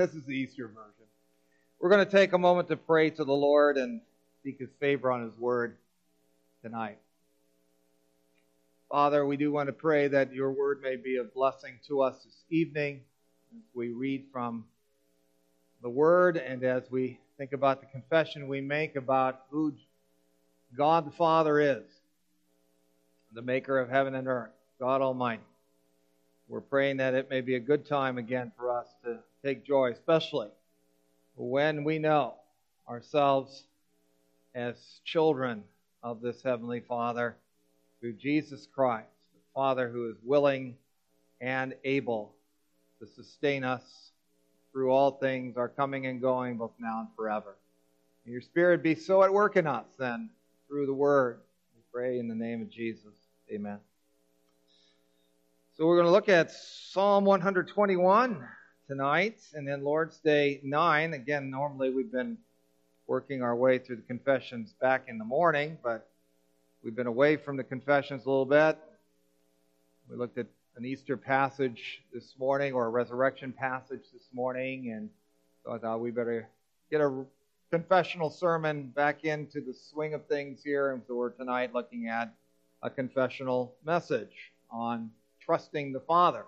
This is the Easter version. We're going to take a moment to pray to the Lord and seek His favor on His word tonight. Father, we do want to pray that your word may be a blessing to us this evening as we read from the word and as we think about the confession we make about who God the Father is, the maker of heaven and earth, God Almighty. We're praying that it may be a good time again for us to take joy, especially when we know ourselves as children of this Heavenly Father through Jesus Christ, the Father who is willing and able to sustain us through all things, our coming and going, both now and forever. May your Spirit be so at work in us then through the Word. We pray in the name of Jesus. Amen. So we're going to look at Psalm 121 tonight, and then Lord's Day 9. Again, normally we've been working our way through the confessions back in the morning, but we've been away from the confessions a little bit. We looked at an Easter passage this morning, or a resurrection passage this morning, and so I thought we better get a confessional sermon back into the swing of things here. And so we're tonight looking at a confessional message on trusting the Father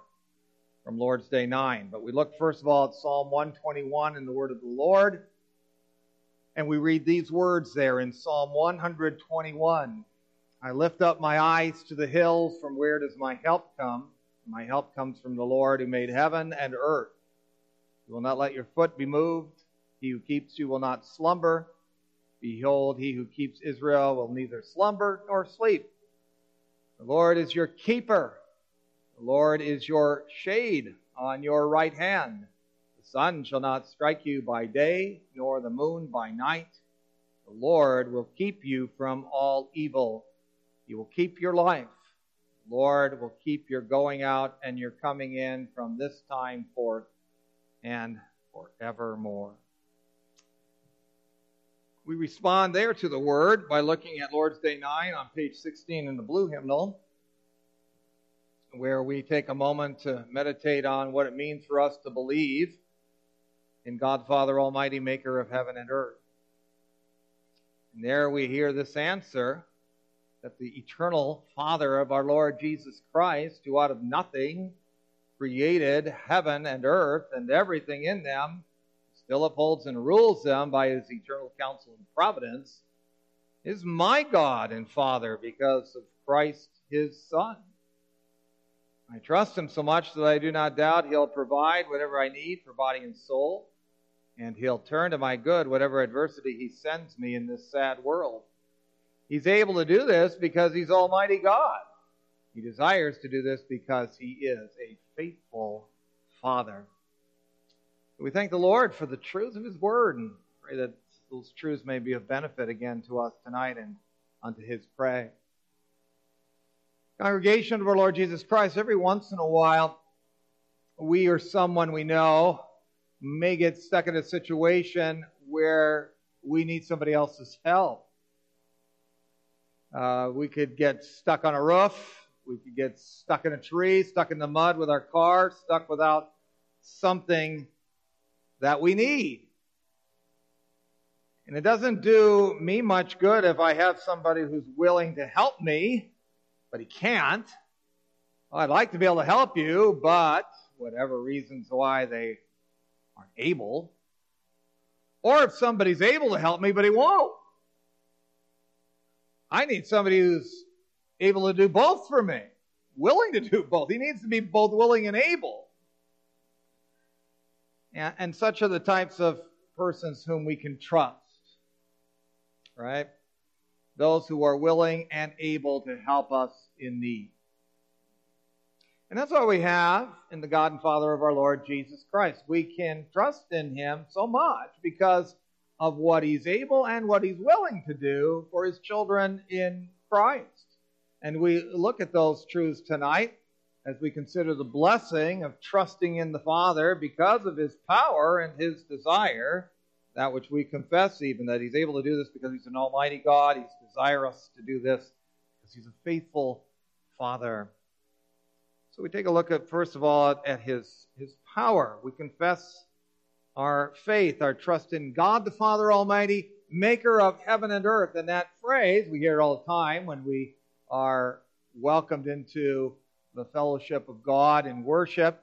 from Lord's Day 9. But we look first of all at Psalm 121 in the Word of the Lord. And we read these words there in Psalm 121 I lift up my eyes to the hills, from where does my help come? My help comes from the Lord who made heaven and earth. He will not let your foot be moved. He who keeps you will not slumber. Behold, he who keeps Israel will neither slumber nor sleep. The Lord is your keeper. The Lord is your shade on your right hand. The sun shall not strike you by day, nor the moon by night. The Lord will keep you from all evil. He will keep your life. The Lord will keep your going out and your coming in from this time forth and forevermore. We respond there to the word by looking at Lord's Day 9 on page 16 in the blue hymnal where we take a moment to meditate on what it means for us to believe in God Father Almighty, maker of heaven and earth. And there we hear this answer that the eternal Father of our Lord Jesus Christ, who out of nothing created heaven and earth and everything in them, still upholds and rules them by his eternal counsel and providence, is my God and Father because of Christ his Son. I trust him so much that I do not doubt he'll provide whatever I need for body and soul, and he'll turn to my good whatever adversity he sends me in this sad world. He's able to do this because he's Almighty God. He desires to do this because he is a faithful Father. We thank the Lord for the truths of his word and pray that those truths may be of benefit again to us tonight and unto his praise. Congregation of our Lord Jesus Christ, every once in a while, we or someone we know may get stuck in a situation where we need somebody else's help. Uh, we could get stuck on a roof. We could get stuck in a tree, stuck in the mud with our car, stuck without something that we need. And it doesn't do me much good if I have somebody who's willing to help me but he can't. Well, I'd like to be able to help you, but whatever reasons why they aren't able. Or if somebody's able to help me, but he won't. I need somebody who's able to do both for me, willing to do both. He needs to be both willing and able. And, and such are the types of persons whom we can trust, right? Those who are willing and able to help us in need. And that's what we have in the God and Father of our Lord Jesus Christ. We can trust in Him so much because of what He's able and what He's willing to do for His children in Christ. And we look at those truths tonight as we consider the blessing of trusting in the Father because of His power and His desire that which we confess, even that He's able to do this because He's an Almighty God. He's desirous to do this because He's a faithful Father. So we take a look at, first of all, at His, his power. We confess our faith, our trust in God the Father Almighty, maker of heaven and earth. And that phrase, we hear all the time when we are welcomed into the fellowship of God in worship,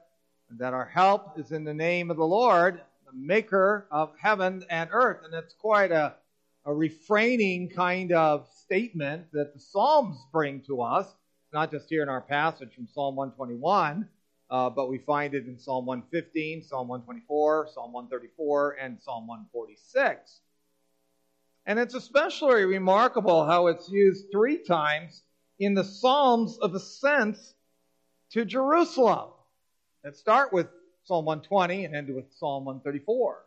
that our help is in the name of the Lord, the maker of heaven and earth. And it's quite a, a refraining kind of statement that the Psalms bring to us. Not just here in our passage from Psalm 121, uh, but we find it in Psalm 115, Psalm 124, Psalm 134, and Psalm 146. And it's especially remarkable how it's used three times in the Psalms of ascent to Jerusalem. Let's start with Psalm 120 and end with Psalm 134.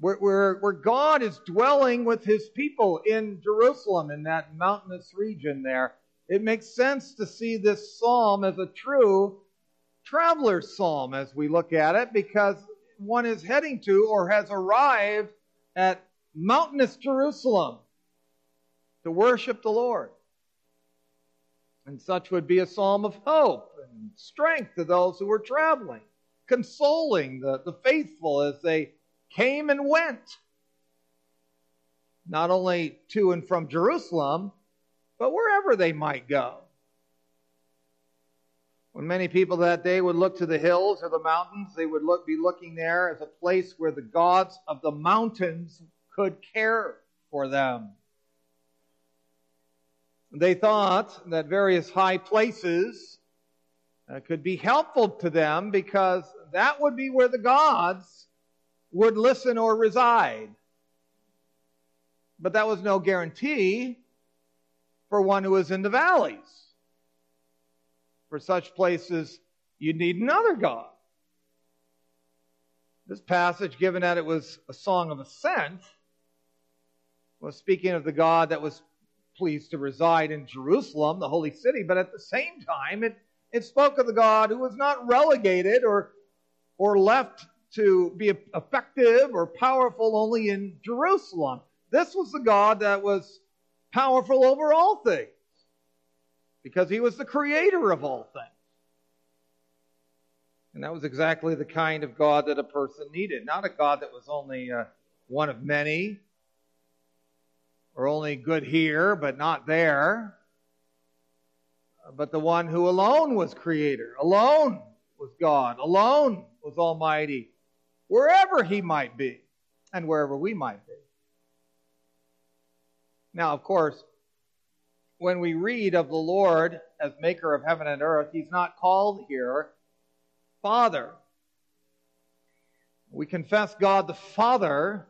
Where, where, where God is dwelling with his people in Jerusalem, in that mountainous region there. It makes sense to see this psalm as a true traveler's psalm as we look at it because one is heading to or has arrived at mountainous Jerusalem to worship the Lord. And such would be a psalm of hope and strength to those who were traveling, consoling the, the faithful as they came and went, not only to and from Jerusalem, but wherever they might go. When many people that day would look to the hills or the mountains, they would look, be looking there as a place where the gods of the mountains could care for them. They thought that various high places uh, could be helpful to them because that would be where the gods would listen or reside. But that was no guarantee for one who was in the valleys. For such places, you'd need another God. This passage, given that it was a song of ascent, was speaking of the God that was pleased to reside in Jerusalem, the holy city, but at the same time, it, it spoke of the God who was not relegated or, or left to be effective or powerful only in Jerusalem. This was the God that was powerful over all things because he was the creator of all things. And that was exactly the kind of God that a person needed. Not a God that was only uh, one of many, or only good here but not there, but the one who alone was creator, alone was God, alone was almighty, wherever he might be and wherever we might be. Now, of course, when we read of the Lord as maker of heaven and earth, he's not called here Father. We confess God the Father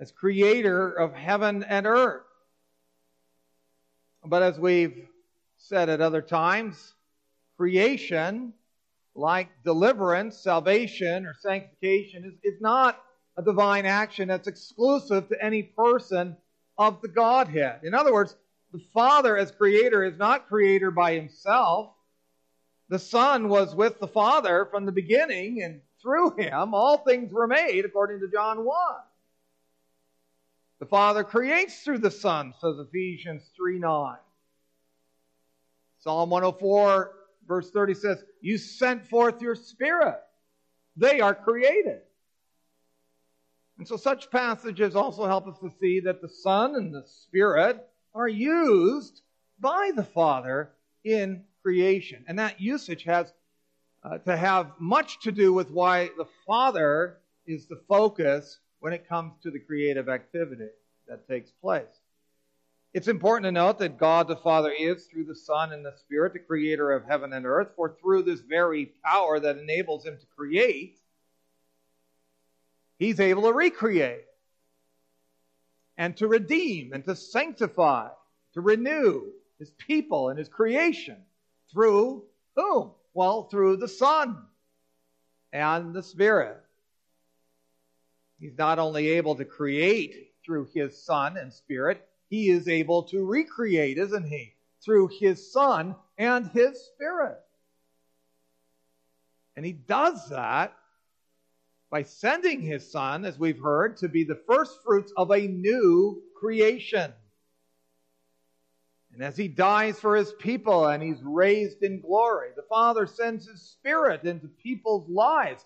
as creator of heaven and earth. But as we've said at other times, creation, like deliverance, salvation, or sanctification, is, is not a divine action that's exclusive to any person of the Godhead. In other words, the Father as creator is not creator by himself. The Son was with the Father from the beginning, and through him all things were made, according to John 1. The Father creates through the Son, says Ephesians 3 9. Psalm 104, verse 30 says, You sent forth your Spirit. They are created. And so such passages also help us to see that the Son and the Spirit are used by the Father in creation. And that usage has uh, to have much to do with why the Father is the focus when it comes to the creative activity that takes place. It's important to note that God the Father is, through the Son and the Spirit, the creator of heaven and earth, for through this very power that enables him to create, he's able to recreate and to redeem and to sanctify, to renew his people and his creation through whom? Well, through the Son and the Spirit. He's not only able to create through his Son and Spirit, he is able to recreate, isn't he? Through his Son and his Spirit. And he does that by sending his Son, as we've heard, to be the first fruits of a new creation. And as he dies for his people and he's raised in glory, the Father sends his Spirit into people's lives.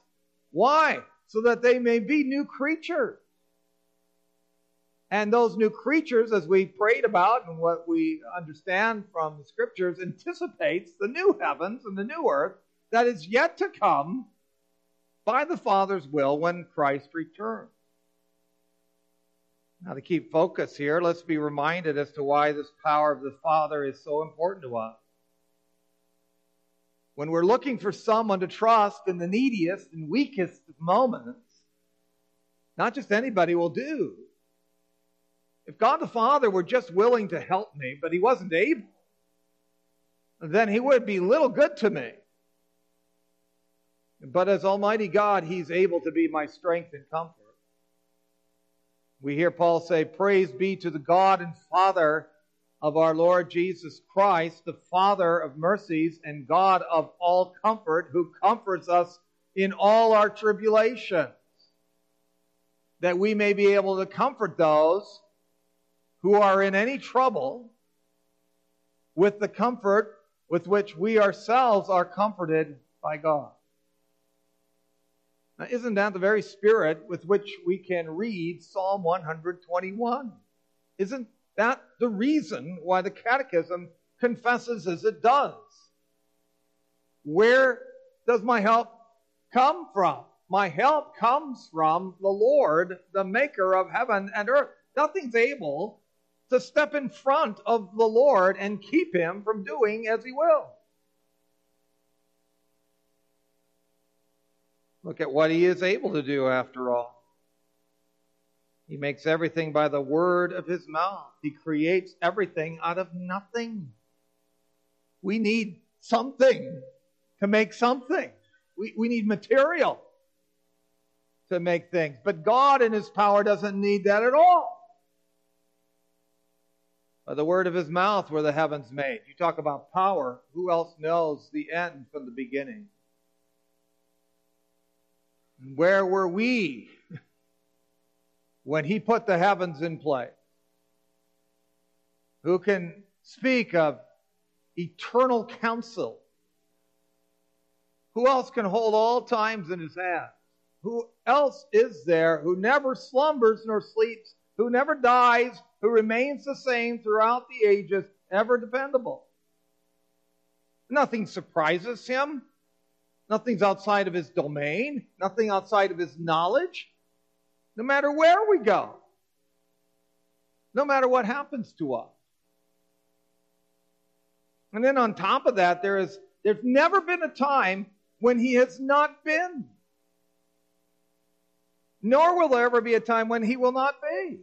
Why? so that they may be new creatures. And those new creatures, as we prayed about and what we understand from the scriptures, anticipates the new heavens and the new earth that is yet to come by the Father's will when Christ returns. Now, to keep focus here, let's be reminded as to why this power of the Father is so important to us. When we're looking for someone to trust in the neediest and weakest moments, not just anybody will do. If God the Father were just willing to help me, but he wasn't able, then he would be little good to me. But as Almighty God, he's able to be my strength and comfort. We hear Paul say, Praise be to the God and Father of our Lord Jesus Christ, the Father of mercies and God of all comfort, who comforts us in all our tribulations, that we may be able to comfort those who are in any trouble with the comfort with which we ourselves are comforted by God. Now, isn't that the very spirit with which we can read Psalm 121? Isn't that the reason why the Catechism confesses as it does? Where does my help come from? My help comes from the Lord, the maker of heaven and earth. Nothing's able to step in front of the Lord and keep him from doing as he will. Look at what he is able to do after all. He makes everything by the word of his mouth. He creates everything out of nothing. We need something to make something. We, we need material to make things. But God in his power doesn't need that at all. The word of his mouth were the heavens made. You talk about power. Who else knows the end from the beginning? Where were we when he put the heavens in place? Who can speak of eternal counsel? Who else can hold all times in his hand? Who else is there who never slumbers nor sleeps, who never dies, who remains the same throughout the ages, ever dependable? Nothing surprises him. Nothing's outside of his domain, nothing outside of his knowledge. No matter where we go, no matter what happens to us. And then on top of that, there is there's never been a time when he has not been. Nor will there ever be a time when he will not be.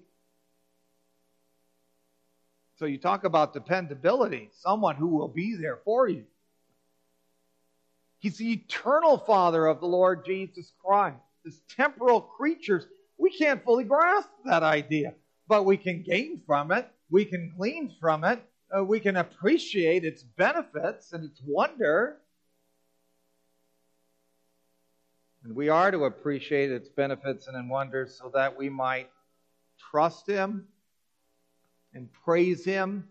So you talk about dependability, someone who will be there for you. He's the eternal Father of the Lord Jesus Christ. As temporal creatures, we can't fully grasp that idea, but we can gain from it, we can glean from it, uh, we can appreciate its benefits and its wonder. And we are to appreciate its benefits and wonders so that we might trust Him and praise Him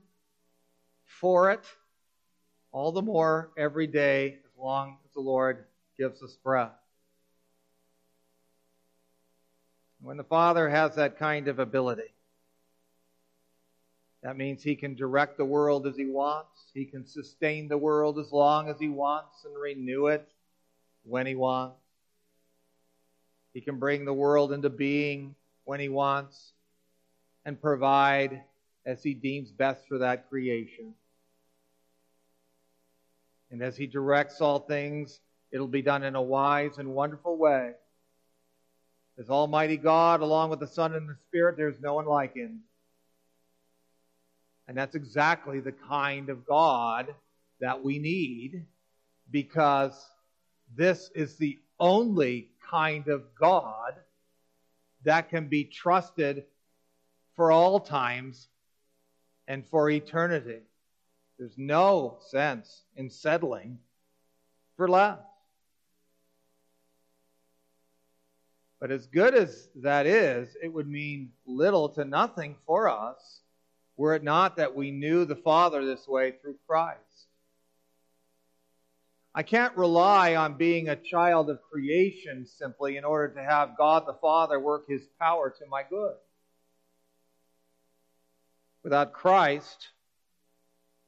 for it all the more every day as long as the Lord gives us breath. When the Father has that kind of ability, that means He can direct the world as He wants. He can sustain the world as long as He wants and renew it when He wants. He can bring the world into being when He wants and provide as He deems best for that creation. And as He directs all things, it'll be done in a wise and wonderful way. As Almighty God, along with the Son and the Spirit, there's no one like Him. And that's exactly the kind of God that we need because this is the only kind of God that can be trusted for all times and for eternity. There's no sense in settling for less. But as good as that is, it would mean little to nothing for us were it not that we knew the Father this way through Christ. I can't rely on being a child of creation simply in order to have God the Father work his power to my good. Without Christ,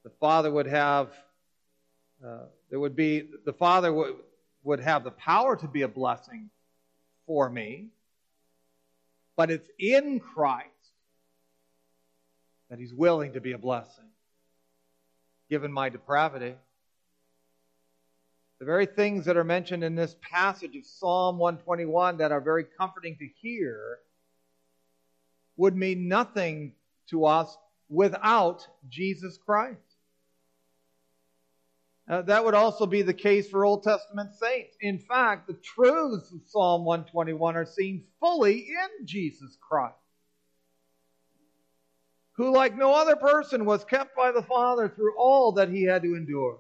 the Father would have, uh, there would be, the Father would, would have the power to be a blessing for me, but it's in Christ that he's willing to be a blessing, given my depravity. The very things that are mentioned in this passage of Psalm 121 that are very comforting to hear would mean nothing to us without Jesus Christ. Uh, that would also be the case for Old Testament saints. In fact, the truths of Psalm 121 are seen fully in Jesus Christ, who, like no other person, was kept by the Father through all that he had to endure.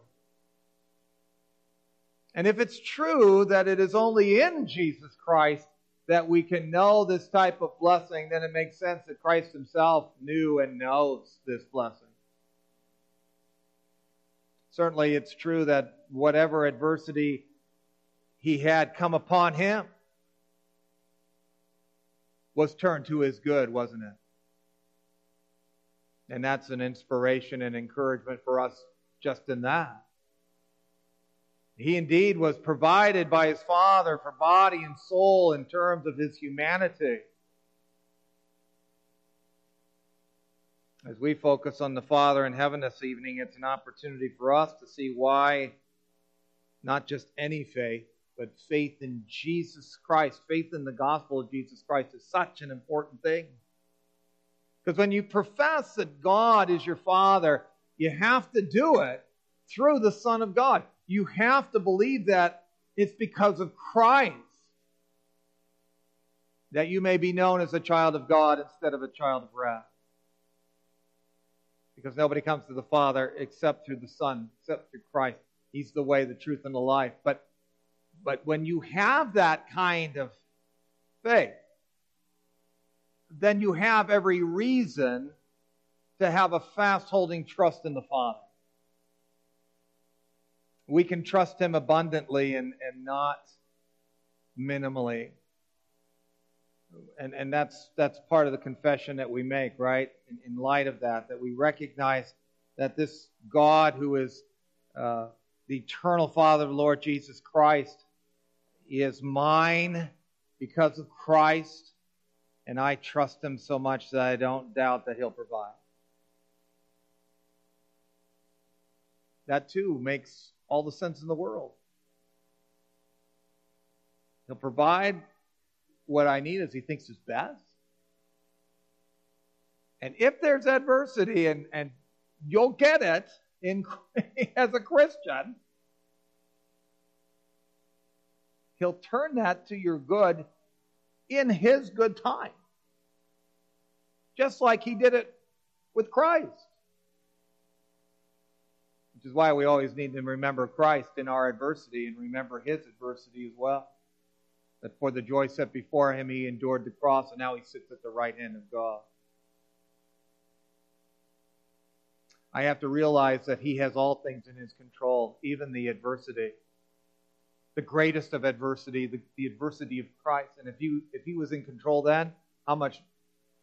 And if it's true that it is only in Jesus Christ that we can know this type of blessing, then it makes sense that Christ himself knew and knows this blessing. Certainly, it's true that whatever adversity he had come upon him was turned to his good, wasn't it? And that's an inspiration and encouragement for us just in that. He indeed was provided by his Father for body and soul in terms of his humanity. As we focus on the Father in heaven this evening, it's an opportunity for us to see why not just any faith, but faith in Jesus Christ, faith in the gospel of Jesus Christ is such an important thing. Because when you profess that God is your Father, you have to do it through the Son of God. You have to believe that it's because of Christ that you may be known as a child of God instead of a child of wrath because nobody comes to the Father except through the Son, except through Christ. He's the way, the truth, and the life. But, but when you have that kind of faith, then you have every reason to have a fast holding trust in the Father. We can trust Him abundantly and, and not minimally and, and that's, that's part of the confession that we make, right? In, in light of that, that we recognize that this God who is uh, the eternal Father of Lord Jesus Christ is mine because of Christ, and I trust him so much that I don't doubt that he'll provide. That too makes all the sense in the world. He'll provide what I need as he thinks is best. And if there's adversity, and, and you'll get it in, as a Christian, he'll turn that to your good in his good time. Just like he did it with Christ. Which is why we always need to remember Christ in our adversity and remember his adversity as well that for the joy set before him he endured the cross, and now he sits at the right hand of God. I have to realize that he has all things in his control, even the adversity. The greatest of adversity, the, the adversity of Christ. And if he, if he was in control then, how much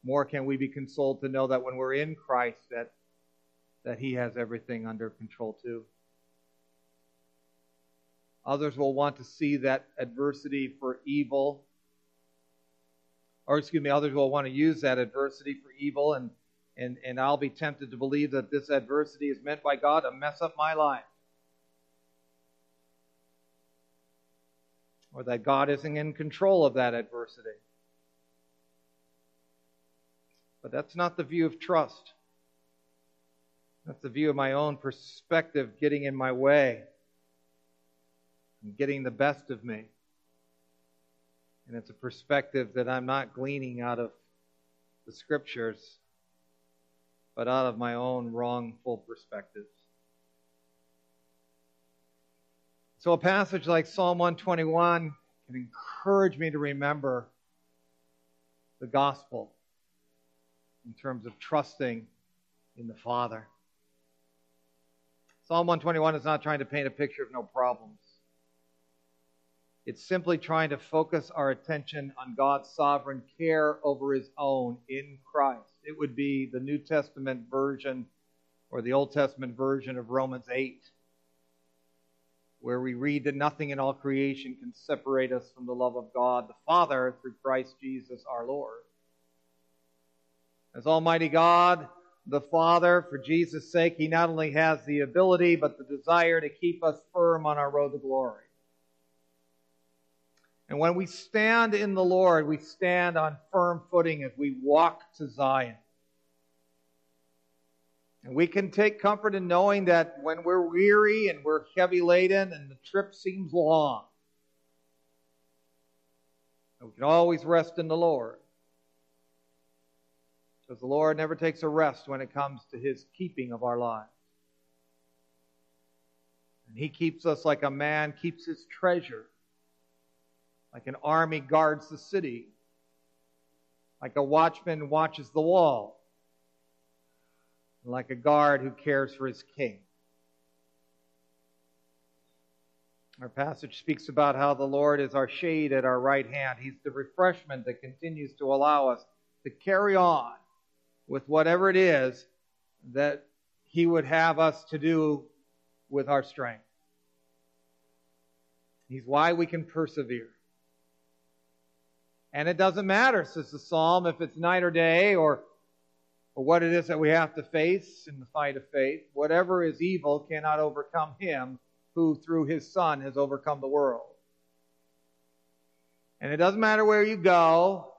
more can we be consoled to know that when we're in Christ that, that he has everything under control too? Others will want to see that adversity for evil. Or, excuse me, others will want to use that adversity for evil, and, and, and I'll be tempted to believe that this adversity is meant by God to mess up my life. Or that God isn't in control of that adversity. But that's not the view of trust. That's the view of my own perspective getting in my way and getting the best of me. And it's a perspective that I'm not gleaning out of the scriptures, but out of my own wrongful perspectives. So, a passage like Psalm 121 can encourage me to remember the gospel in terms of trusting in the Father. Psalm 121 is not trying to paint a picture of no problems. It's simply trying to focus our attention on God's sovereign care over his own in Christ. It would be the New Testament version or the Old Testament version of Romans 8, where we read that nothing in all creation can separate us from the love of God the Father through Christ Jesus our Lord. As Almighty God, the Father, for Jesus' sake, He not only has the ability, but the desire to keep us firm on our road to glory. And when we stand in the Lord, we stand on firm footing as we walk to Zion. And we can take comfort in knowing that when we're weary and we're heavy laden and the trip seems long, we can always rest in the Lord. Because the Lord never takes a rest when it comes to his keeping of our lives. And he keeps us like a man keeps his treasure, like an army guards the city, like a watchman watches the wall, like a guard who cares for his king. Our passage speaks about how the Lord is our shade at our right hand. He's the refreshment that continues to allow us to carry on with whatever it is that He would have us to do with our strength. He's why we can persevere. And it doesn't matter, says the psalm, if it's night or day or, or what it is that we have to face in the fight of faith. Whatever is evil cannot overcome him who, through his Son, has overcome the world. And it doesn't matter where you go,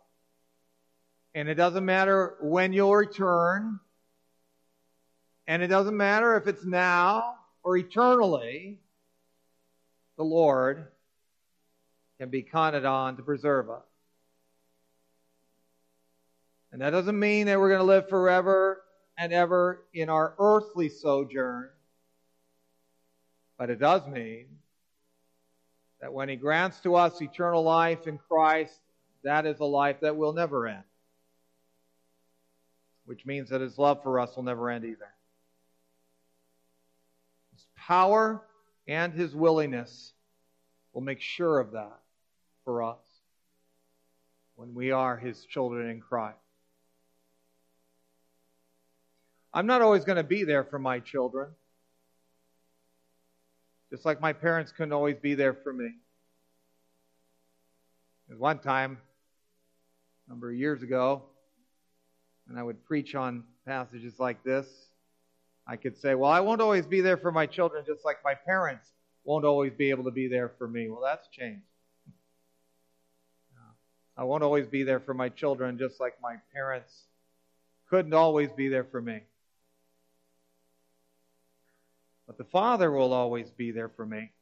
and it doesn't matter when you'll return. And it doesn't matter if it's now or eternally. The Lord can be counted on to preserve us. And that doesn't mean that we're going to live forever and ever in our earthly sojourn. But it does mean that when He grants to us eternal life in Christ, that is a life that will never end which means that his love for us will never end either. His power and his willingness will make sure of that for us when we are his children in Christ. I'm not always going to be there for my children, just like my parents couldn't always be there for me. At one time, a number of years ago, and I would preach on passages like this, I could say, well, I won't always be there for my children just like my parents won't always be able to be there for me. Well, that's changed. I won't always be there for my children just like my parents couldn't always be there for me. But the Father will always be there for me,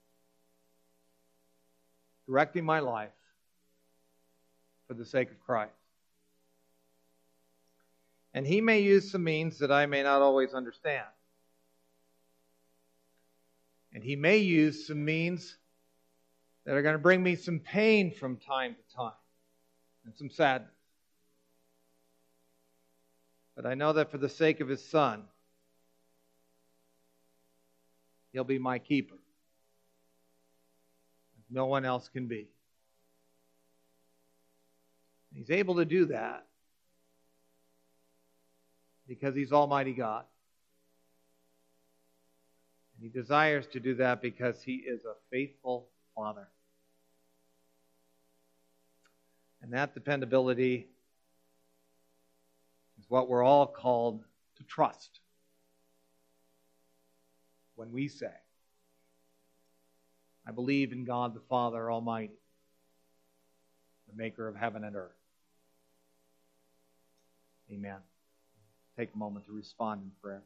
directing my life for the sake of Christ. And he may use some means that I may not always understand. And he may use some means that are going to bring me some pain from time to time and some sadness. But I know that for the sake of his son, he'll be my keeper. No one else can be. He's able to do that because He's Almighty God. And He desires to do that because He is a faithful Father. And that dependability is what we're all called to trust when we say, I believe in God the Father Almighty, the maker of heaven and earth. Amen take a moment to respond in prayer.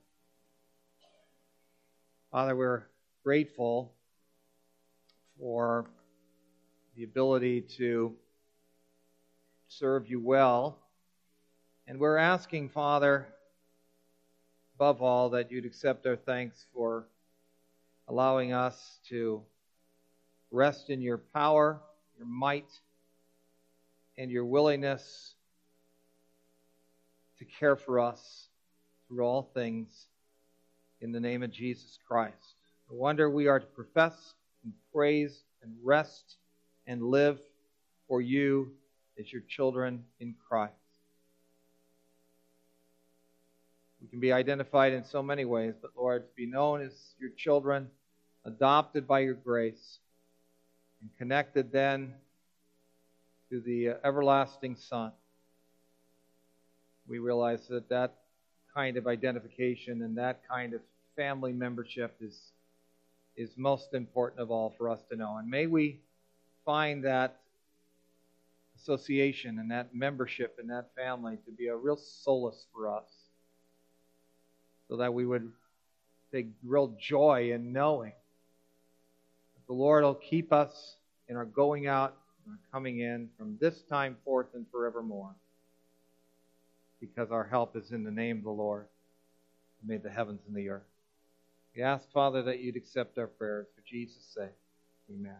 Father, we're grateful for the ability to serve you well. And we're asking, Father, above all, that you'd accept our thanks for allowing us to rest in your power, your might, and your willingness to care for us through all things. in the name of Jesus Christ. No wonder we are to profess and praise and rest and live for you as your children in Christ. We can be identified in so many ways, but Lord, to be known as your children, adopted by your grace, and connected then to the uh, everlasting Son. We realize that that kind of identification and that kind of family membership is is most important of all for us to know. And may we find that association and that membership and that family to be a real solace for us so that we would take real joy in knowing that the Lord will keep us in our going out and our coming in from this time forth and forevermore because our help is in the name of the Lord who made the heavens and the earth. We ask, Father, that you'd accept our prayers for Jesus' sake. Amen.